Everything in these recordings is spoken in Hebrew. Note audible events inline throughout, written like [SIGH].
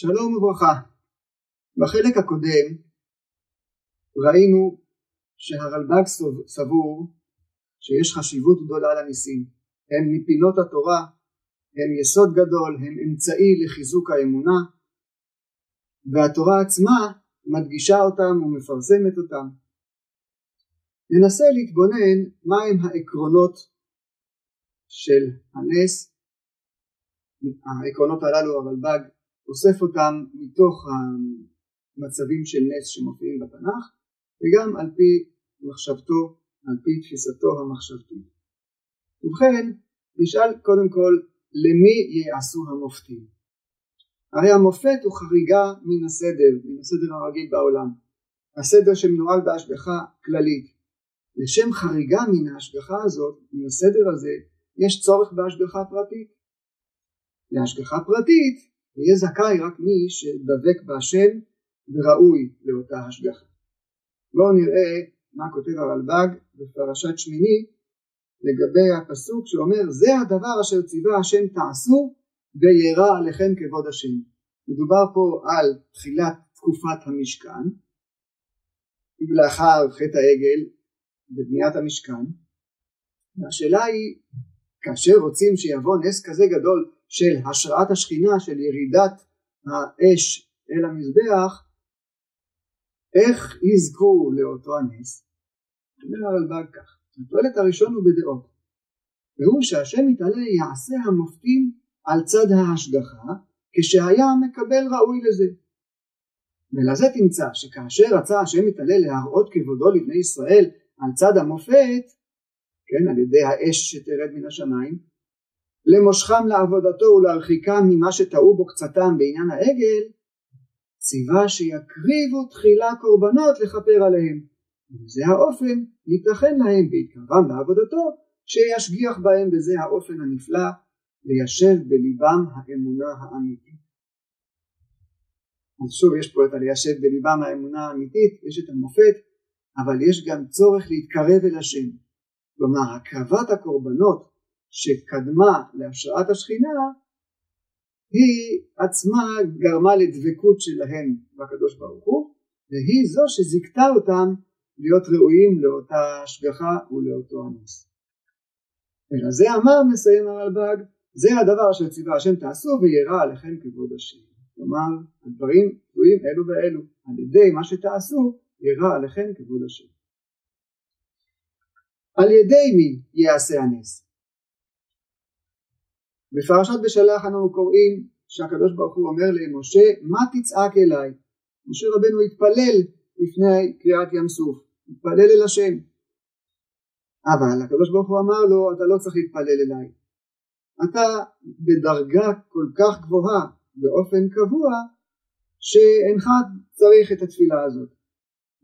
שלום וברכה. בחלק הקודם ראינו שהרלב"ג סבור שיש חשיבות גדולה לניסים. הם מפינות התורה, הם יסוד גדול, הם אמצעי לחיזוק האמונה, והתורה עצמה מדגישה אותם ומפרסמת אותם. ננסה להתבונן מהם העקרונות של הנס, העקרונות הללו הרלב"ג אוסף אותם מתוך המצבים של נס שמופיעים בתנ"ך וגם על פי מחשבתו, על פי תפיסתו המחשבתית. ובכן, נשאל קודם כל למי יעשו המופתים. הרי המופת הוא חריגה מן הסדר, מן הסדר הרגיל בעולם. הסדר שמנוהל בהשגחה כללית. לשם חריגה מן ההשגחה הזאת, מן הסדר הזה, יש צורך בהשגחה פרטית. להשגחה פרטית יהיה זכאי רק מי שדבק בהשם וראוי לאותה השגחה. בואו נראה מה כותב הרלב"ג בפרשת שמיני לגבי הפסוק שאומר זה הדבר אשר ציווה השם תעשו וירא עליכם כבוד השם. מדובר פה על תחילת תקופת המשכן לאחר חטא העגל בבניית המשכן והשאלה היא כאשר רוצים שיבוא נס כזה גדול של השראת השכינה של ירידת האש אל המזבח איך יזכו לאותו הנס? אומר הרלב"ג כך התועלת הראשון הוא בדעות והוא שהשם יתעלה יעשה המופתים על צד ההשגחה כשהיה מקבל ראוי לזה ולזה תמצא שכאשר רצה השם יתעלה להראות כבודו לבני ישראל על צד המופת כן על ידי האש שתרד מן השמיים למושכם לעבודתו ולהרחיקם ממה שטעו בו קצתם בעניין העגל ציווה שיקריבו תחילה קורבנות לכפר עליהם ובזה האופן ייתכן להם בהתקרבם לעבודתו שישגיח בהם בזה האופן הנפלא ליישב בליבם האמונה האמיתית. אז שוב יש פה את הליישב בליבם האמונה האמיתית, יש את המופת, אבל יש גם צורך להתקרב אל השם. כלומר הקרבת הקורבנות שקדמה להשראת השכינה היא עצמה גרמה לדבקות שלהם בקדוש ברוך הוא והיא זו שזיכתה אותם להיות ראויים לאותה השגחה ולאותו הנס. ולזה אמר מסיים הרלב"ג זה הדבר אשר ציווה השם תעשו וירא עליכם כבוד השם. כלומר הדברים תלויים אלו באלו על ידי מה שתעשו ירא עליכם כבוד השם. על ידי מי יעשה הנס? בפרשת בשלח אנו קוראים שהקדוש ברוך הוא אומר למשה מה תצעק אליי? משה רבנו התפלל לפני קריאת ים סוף, התפלל אל השם אבל הקדוש ברוך הוא אמר לו אתה לא צריך להתפלל אליי אתה בדרגה כל כך גבוהה באופן קבוע שאינך צריך את התפילה הזאת.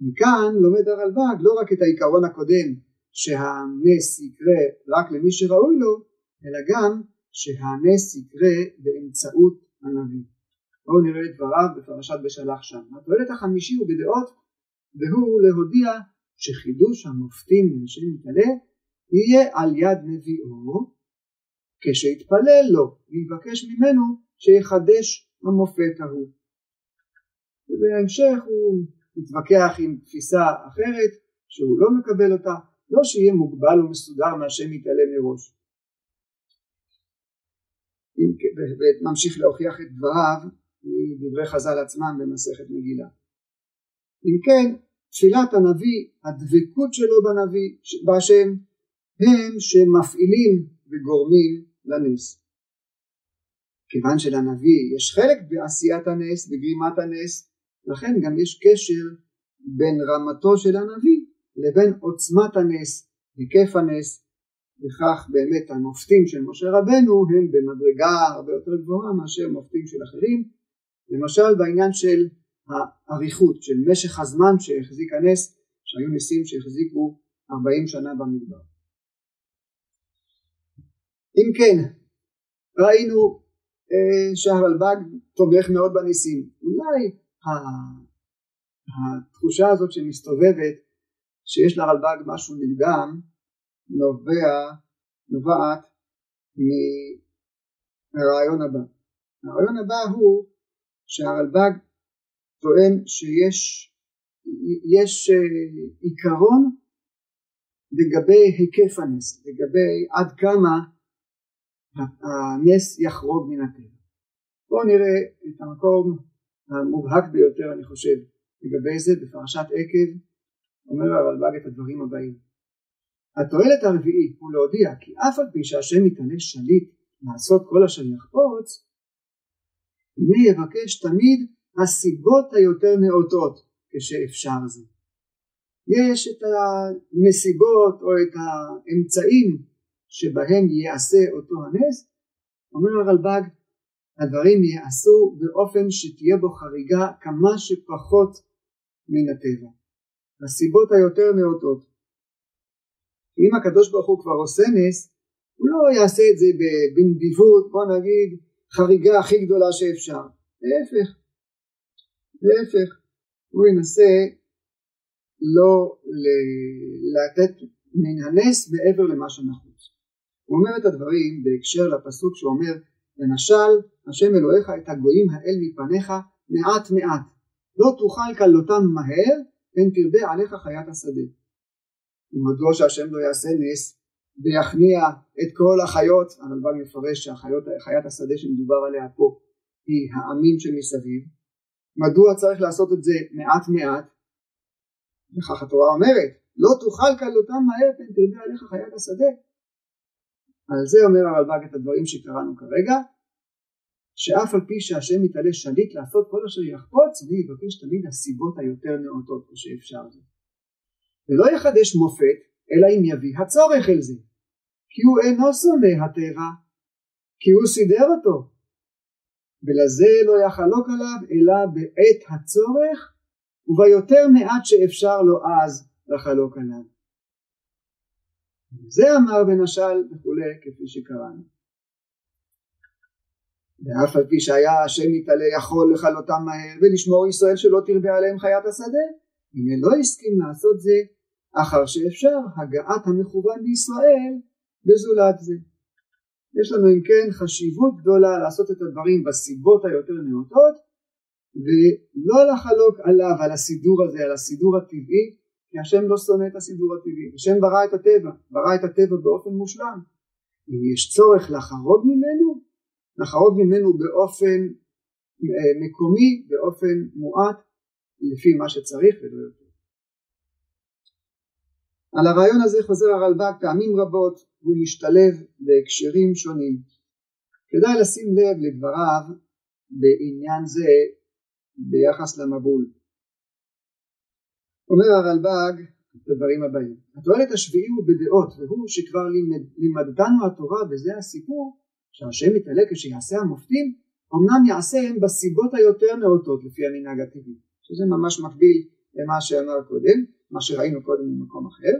מכאן לומד הרלב"ג לא רק את העיקרון הקודם שהנס יקרה רק למי שראוי לו אלא גם שהנס יקרה באמצעות הנביא. בואו נראה את דבריו בפרשת בשלח שם. התועלת החמישי הוא בדעות והוא להודיע שחידוש המופתים מהשם יתעלה יהיה על יד נביאו כשיתפלל לו ויבקש ממנו שיחדש המופת ההוא. ובהמשך הוא מתווכח עם תפיסה אחרת שהוא לא מקבל אותה, לא שיהיה מוגבל ומסודר מהשם יתעלה מראש. וממשיך להוכיח את דבריו מדברי חז"ל עצמם במסכת מגילה. אם כן תפילת הנביא, הדבקות שלו בנביא, בהשם, הם שמפעילים וגורמים לנס. כיוון שלנביא יש חלק בעשיית הנס, בגרימת הנס, לכן גם יש קשר בין רמתו של הנביא לבין עוצמת הנס, היקף הנס, וכך באמת המופתים של משה רבנו הם במדרגה הרבה יותר גבוהה מאשר מופתים של אחרים, למשל בעניין של האריכות, של משך הזמן שהחזיק הנס, שהיו ניסים שהחזיקו 40 שנה במדבר. אם כן, ראינו אה, שהרלב"ג תומך מאוד בניסים. אולי התחושה הזאת שמסתובבת שיש לרלב"ג משהו נגדם נובע, נובעת מהרעיון הבא. הרעיון הבא הוא שהרלב"ג טוען שיש יש אה, עיקרון לגבי היקף הנס, לגבי עד כמה הנס יחרוג מן הטבע. בואו נראה את המקום המובהק ביותר אני חושב לגבי זה בפרשת עקב אומר הרלב"ג את הדברים הבאים התועלת הרביעית הוא להודיע כי אף על פי שהשם יתעלה שליט לעשות כל אשר יחפוץ הנה יבקש תמיד הסיבות היותר נאותות כשאפשר זה. יש את הנסיבות או את האמצעים שבהם ייעשה אותו הנס. אומר הרלב"ג הדברים ייעשו באופן שתהיה בו חריגה כמה שפחות מן הטבע. הסיבות היותר נאותות אם הקדוש ברוך הוא כבר עושה נס הוא לא יעשה את זה בנדיבות בוא נגיד חריגה הכי גדולה שאפשר. להפך. להפך. הוא ינסה לא לתת מן הנס מעבר למה שנחוץ. הוא אומר את הדברים בהקשר לפסוק שאומר למשל השם אלוהיך את הגויים האל מפניך מעט מעט. לא תוכל כלותם מהר פן תרבה עליך חיית השדה ומדוע שהשם לא יעשה נס ויכניע את כל החיות. הרלב"ג מפרש שחיית השדה שמדובר עליה פה היא העמים שמסביב. מדוע צריך לעשות את זה מעט מעט? וכך התורה אומרת לא תוכל כלותם מהר פן תרבה עליך חיית השדה. על זה אומר הרלב"ג את הדברים שקראנו כרגע שאף על פי שהשם מתעלה שליט לעשות כל אשר יחפוץ ויבקש תמיד הסיבות היותר נאותות כשאפשר זה ולא יחדש מופת אלא אם יביא הצורך אל זה. כי הוא אינו שונא הטבע כי הוא סידר אותו. ולזה לא יחלוק עליו אלא בעת הצורך וביותר מעט שאפשר לו אז לחלוק עליו. זה אמר בנשל וכולי כפי שקראנו. ואף על פי שהיה השם מתעלה יכול לכלותם מהר ולשמור ישראל שלא תרבה עליהם חיית השדה הנה לא הסכים לעשות זה אחר שאפשר הגעת המכוון בישראל בזולת זה. יש לנו אם כן חשיבות גדולה לעשות את הדברים בסיבות היותר נאותות ולא לחלוק עליו על הסידור הזה על הסידור הטבעי כי השם לא שונא את הסידור הטבעי. השם ברא את הטבע ברא את הטבע באופן מושלם. אם יש צורך לחרוג ממנו לחרוג ממנו באופן אה, מקומי, באופן מועט, לפי מה שצריך ולא יותר. על הרעיון הזה חוזר הרלב"ג פעמים רבות והוא משתלב בהקשרים שונים. כדאי לשים לב לדבריו בעניין זה ביחס למבול. אומר הרלב"ג את הדברים הבאים: התועלת השביעי הוא בדעות והוא שכבר לימד, לימדתנו התורה וזה הסיפור שהשם יתעלה כשיעשה המופתים אמנם יעשה הם בסיבות היותר נאותות לפי המנהג הטבעי שזה ממש מקביל למה שאמר קודם מה שראינו קודם ממקום אחר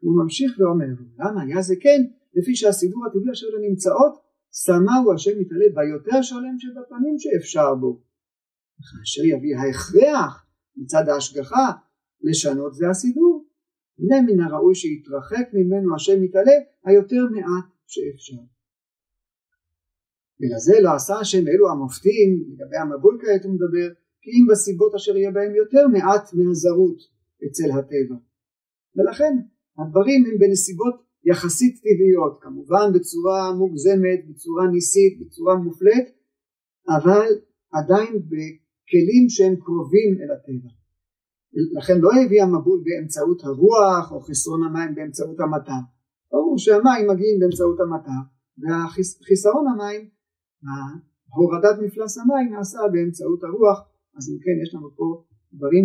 הוא ממשיך ואומר למה? היה זה כן לפי שהסידור הטבעי אשר לנמצאות שמהו השם יתעלה ביותר שלם שבפנים שאפשר בו. וכאשר יביא ההכרח מצד ההשגחה לשנות זה הסידור. הנה מן הראוי שיתרחק ממנו השם יתעלה היותר מעט שאפשר. ולזה לא עשה השם אלו המופתים לגבי המבול כעת הוא מדבר כי אם בסיבות אשר יהיה בהם יותר מעט מהזרות אצל הטבע. ולכן הדברים הם בנסיבות יחסית טבעיות כמובן בצורה מוגזמת בצורה ניסית בצורה מופלית אבל עדיין בכלים שהם קרובים אל הטבע. לכן לא הביא המבול באמצעות הרוח או חסרון המים באמצעות המטר. ברור שהמים מגיעים באמצעות המטר והחיסרון המים הורדת מפלס המים נעשה באמצעות הרוח. אז אם כן יש לנו פה דברים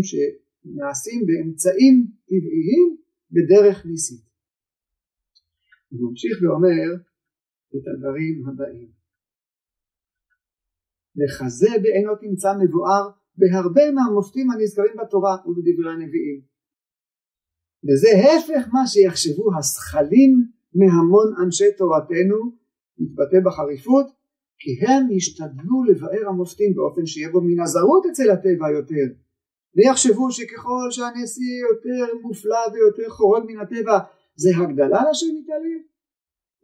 שנעשים באמצעים טבעיים בדרך ניסית. הוא ממשיך ואומר את הדברים הבאים. וכזה בעינו תמצא מבואר בהרבה מהמופתים הנזכרים בתורה ובדברי הנביאים. וזה הפך מה שיחשבו השכלים מהמון אנשי תורתנו מתבטא בחריפות כי הם ישתדלו לבאר המופתים באופן שיהיה בו מן הזרות אצל הטבע יותר ויחשבו שככל שהנס יהיה יותר מופלא ויותר חורג מן הטבע זה הגדלה לשם יתעלה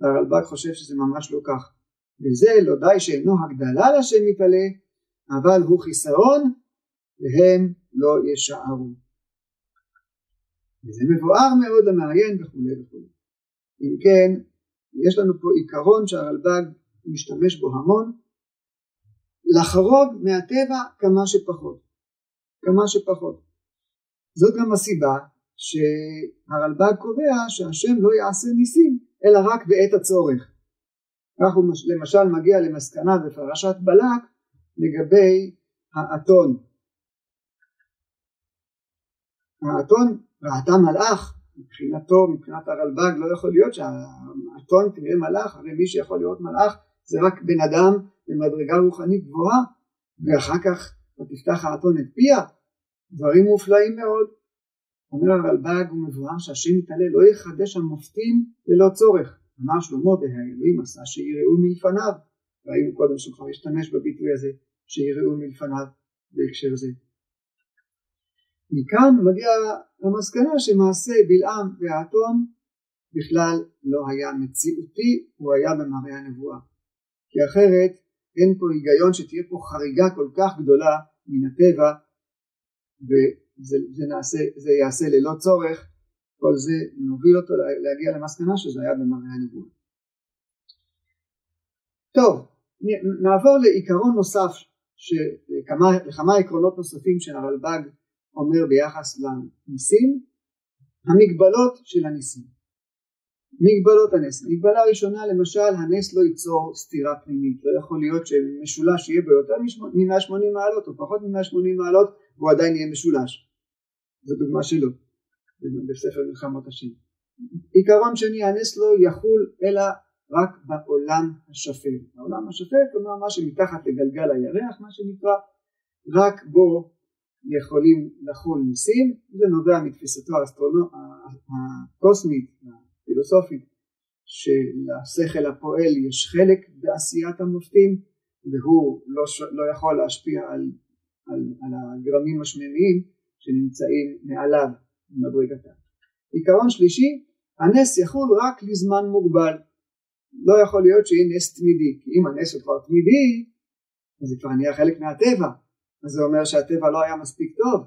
הרלב"ג חושב שזה ממש לא כך וזה לא די שאינו הגדלה לשם יתעלה אבל הוא חיסרון והם לא ישערו. וזה מבואר מאוד למעיין וכולי וכולי. אם כן, יש לנו פה עיקרון שהרלב"ג משתמש בו המון, לחרוג מהטבע כמה שפחות. כמה שפחות. זאת גם הסיבה שהרלב"ג קובע שהשם לא יעשה ניסים אלא רק בעת הצורך. כך הוא למשל מגיע למסקנה בפרשת בלק לגבי האתון. האתון ראתה מלאך מבחינתו, מבחינת הרלב"ג לא יכול להיות שהאתון תראה מלאך, הרי מי שיכול להיות מלאך זה רק בן אדם במדרגה רוחנית גבוהה ואחר כך תפתח האתון את פיה, דברים מופלאים מאוד. אומר הרלב"ג ומבואר שהשם יתעלה לא יחדש המופתים ללא צורך. אמר שלמה והאלוהים עשה שיראו מלפניו, ראינו קודם שהוא כבר השתמש בביטוי הזה שיראו מלפניו בהקשר זה. מכאן מגיע למסקנה שמעשה בלעם והאתון בכלל לא היה מציאותי, הוא היה במראה הנבואה. כי אחרת אין פה היגיון שתהיה פה חריגה כל כך גדולה מן הטבע וזה זה נעשה, זה יעשה ללא צורך, כל זה מוביל אותו להגיע למסקנה שזה היה במראה הנבואה. טוב, נעבור לעיקרון נוסף, לכמה עקרונות נוספים שהרלב"ג אומר ביחס לניסים, המגבלות של הניסים. מגבלות הנס. מגבלה ראשונה למשל הנס לא ייצור סתירה פנימית, לא יכול להיות שמשולש יהיה בו יותר מ-180 מעלות או פחות מ-180 מעלות והוא עדיין יהיה משולש. זו דוגמה שלו בספר מלחמות השם. עיקרון שני הנס לא יחול אלא רק בעולם השפל. העולם השפל כלומר מה שמתחת לגלגל הירח מה שנקרא רק בו יכולים לחול ניסים זה נובע מתפיסתו הקוסמית הפילוסופית שלשכל הפועל יש חלק בעשיית המופתים והוא לא, לא יכול להשפיע על, על, על הגרמים השמימיים שנמצאים מעליו במדרגתם. עיקרון שלישי הנס יחול רק לזמן מוגבל. לא יכול להיות שיהיה נס תמידי כי אם הנס הוא כבר תמידי אז זה כבר נהיה חלק מהטבע. אז זה אומר שהטבע לא היה מספיק טוב.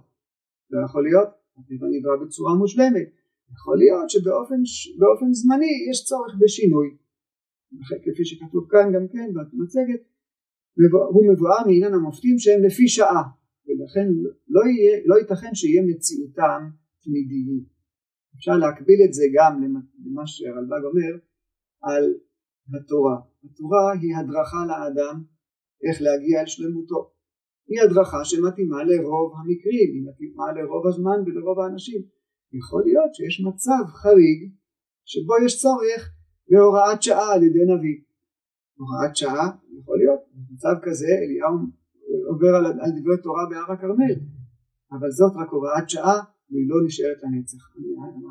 לא יכול להיות הטבע נברא בצורה מושלמת יכול להיות שבאופן זמני יש צורך בשינוי. כפי שכתוב כאן גם כן במצגת הוא מבואר מעניין המופתים שהם לפי שעה ולכן לא, יהיה, לא ייתכן שיהיה מציאותם תמידיים. אפשר להקביל את זה גם למה שהרלב"ג אומר על התורה. התורה היא הדרכה לאדם איך להגיע אל שלמותו. היא הדרכה שמתאימה לרוב המקרים היא מתאימה לרוב הזמן ולרוב האנשים יכול להיות שיש מצב חריג שבו יש צורך בהוראת שעה על ידי נביא. הוראת שעה יכול להיות, במצב כזה אליהו עובר על, על דברי תורה בהר הכרמל, אבל זאת רק הוראת שעה והיא לא נשארת לנצח.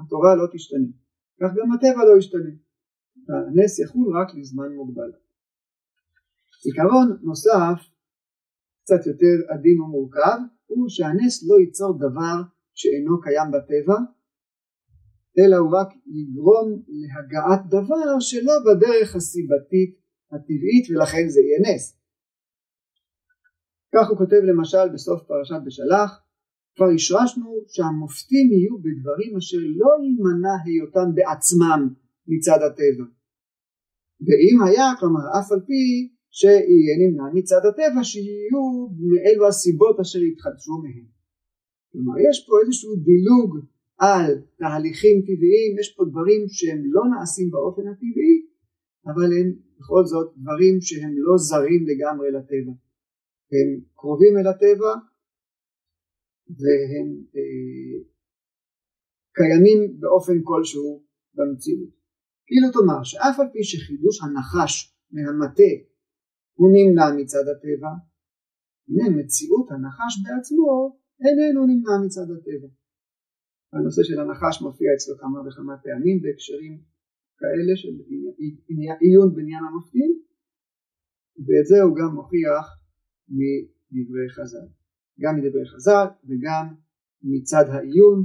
התורה לא תשתנה, כך גם הטבע לא ישתנה. הנס יחול רק לזמן מוגבל. עיקרון נוסף, קצת יותר עדין ומורכב, הוא שהנס לא ייצור דבר שאינו קיים בטבע אלא הוא רק יגרום להגעת דבר שלא בדרך הסיבתית הטבעית ולכן זה יהיה נס. כך הוא כותב למשל בסוף פרשת בשלח כבר השרשנו שהמופתים יהיו בדברים אשר לא יימנע היותם בעצמם מצד הטבע ואם היה כלומר אף על פי שיהיה נמנע מצד הטבע שיהיו מאלו הסיבות אשר יתחדשו מהם כלומר יש פה איזשהו דילוג על תהליכים טבעיים, יש פה דברים שהם לא נעשים באופן הטבעי, אבל הם בכל זאת דברים שהם לא זרים לגמרי לטבע. הם קרובים אל הטבע והם אה, קיימים באופן כלשהו במציאות. כאילו תאמר שאף על פי שחידוש הנחש מהמטה הוא נמנע מצד הטבע, הנה מציאות הנחש בעצמו איננו נמנע מצד הטבע. הנושא של הנחש מופיע אצלו כמה וכמה פעמים בהקשרים כאלה של עיון בעניין המופתים ואת זה הוא גם מוכיח מדברי חז"ל גם מדברי חז"ל וגם מצד העיון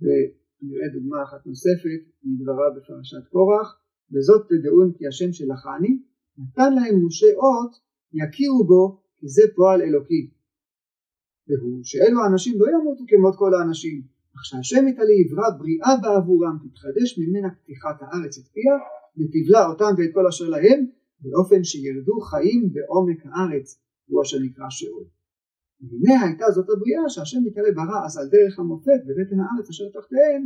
ונראה דוגמה אחת נוספת מדבריו בפרשת קורח וזאת תדעון כי השם שלחני נתן להם משה אות יכירו בו כי זה פועל אלוקי והוא שאלו האנשים לא ימותו כמות כל האנשים אך שהשם יתעלה יברא בריאה בעבורם תתחדש ממנה פתיחת הארץ את פיה ותבלע אותם ואת כל אשר להם באופן שירדו חיים בעומק הארץ הוא אשר נקרא שאול. והנה הייתה זאת הבריאה שהשם מתעלה ברא אז על דרך המופת בבטן הארץ אשר תחתיהם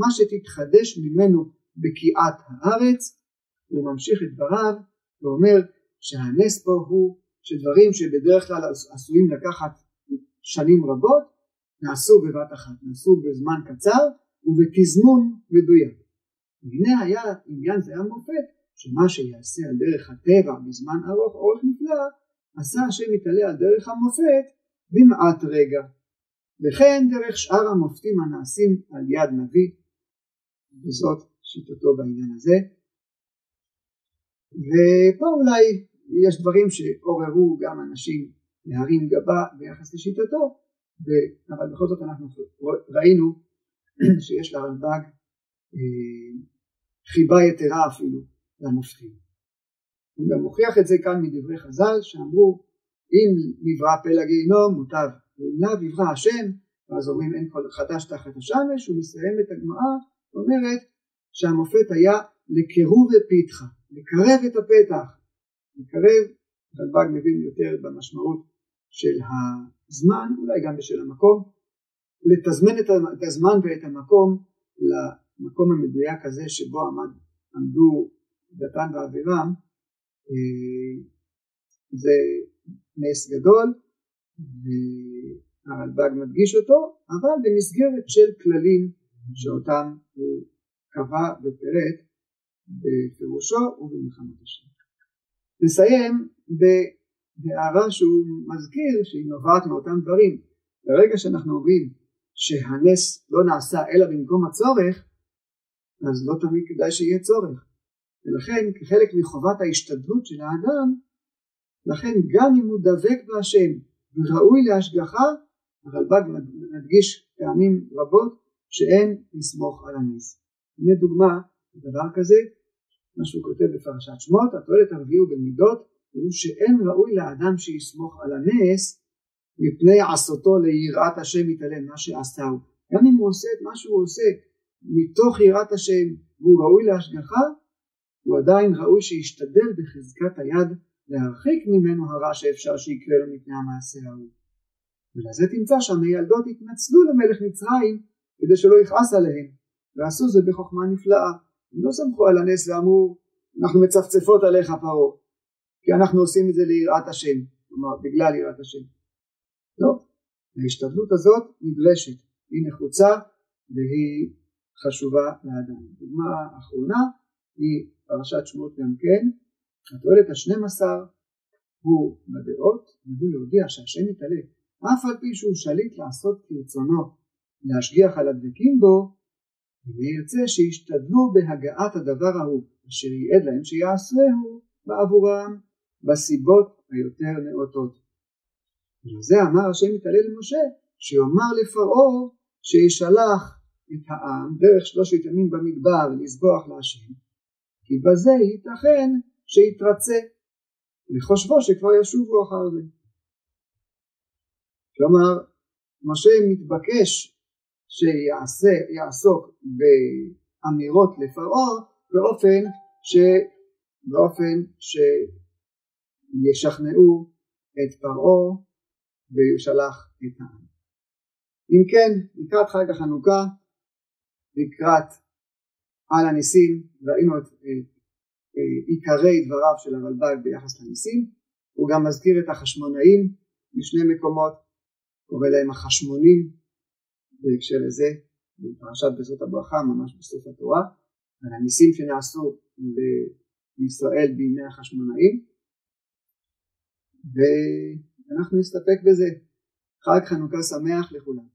מה שתתחדש ממנו בקיעת הארץ הוא ממשיך את דבריו ואומר שהנס פה הוא שדברים שבדרך כלל עשויים לקחת שנים רבות נעשו בבת אחת, נעשו בזמן קצר ובתזמון מדויק. והנה היה עניין זה המופת שמה שיעשה על דרך הטבע בזמן ארוך אורך נפלא עשה השם יתעלה על דרך המופת במעט רגע וכן דרך שאר המופתים הנעשים על יד נביא וזאת שיטתו בעניין הזה ופה אולי יש דברים שעוררו גם אנשים להרים גבה ביחס לשיטתו אבל בכל זאת אנחנו ראינו [CLEARS THROAT] שיש לרלב"ג אה, חיבה יתרה אפילו למופתים. הוא גם מוכיח את זה כאן מדברי חז"ל שאמרו אם נברא פלא גיהינום מוטב לאו יברא השם ואז אומרים אין כל חדש תחת השמש הוא מסיים את הגמרא אומרת שהמופת היה לקירוב ופיתחה לקרב את הפתח לקרב רלב"ג מבין יותר במשמעות של הזמן אולי גם בשל המקום לתזמן את הזמן ואת המקום למקום המדויק הזה שבו עמד, עמדו דתן ואבירם אה, זה נס גדול והרלב"ג מדגיש אותו אבל במסגרת של כללים שאותם הוא קבע ופירט בפירושו ובמלחמת השם. נסיים בהערה שהוא מזכיר שהיא נובעת מאותם דברים. ברגע שאנחנו אומרים שהנס לא נעשה אלא במקום הצורך אז לא תמיד כדאי שיהיה צורך ולכן כחלק מחובת ההשתדלות של האדם לכן גם אם הוא דבק בהשם וראוי להשגחה הרלב"ג מדגיש פעמים רבות שאין לסמוך על הנס. הנה דוגמה לדבר כזה מה שהוא כותב בפרשת שמות התועלת הרביעי במידות הוא שאין ראוי לאדם שיסמוך על הנס מפני עשותו ליראת השם יתעלם מה שעשהו גם אם הוא עושה את מה שהוא עושה מתוך יראת השם והוא ראוי להשגחה הוא עדיין ראוי שישתדל בחזקת היד להרחיק ממנו הרע שאפשר שיקרה לו מפני המעשה ההוא. ולזה תמצא שהמיילדות התנצלו למלך מצרים כדי שלא יכעס עליהם ועשו זה בחוכמה נפלאה. הם לא סמכו על הנס ואמרו אנחנו מצפצפות עליך פרעה כי אנחנו עושים את זה ליראת השם כלומר בגלל יראת השם. לא. ההשתדלות הזאת נדרשת. היא נחוצה והיא חשובה לאדם. דוגמה אחרונה היא פרשת שמות גם כן. התועלת השנים עשר הוא בדעות והוא להודיע שהשם יתעלה אף על פי שהוא שליט לעשות כרצונו להשגיח על הדבקים בו וירצה שישתדלו בהגעת הדבר ההוא אשר ייעד להם שיעשהו בעבורם בסיבות היותר נאותות. ולזה אמר השם יתעלה למשה שיאמר לפרעה שישלח את העם דרך שלושת ימים במדבר לזבוח להשם כי בזה ייתכן שיתרצה לחושבו שכבר ישובו אחר זה. כלומר משה מתבקש שיעסוק באמירות לפרעה באופן, ש, באופן שישכנעו את פרעה וישלח את העם. אם כן לקראת חג החנוכה לקראת על הניסים ראינו את עיקרי דבריו של הרלב"ג ביחס לניסים הוא גם מזכיר את החשמונאים משני מקומות קורא להם החשמונים בהקשר לזה בפרשת בזאת הברכה ממש בסוף התורה על הניסים שנעשו לישראל בימי החשמונאים ואנחנו נסתפק בזה. חג חנוכה שמח לכולם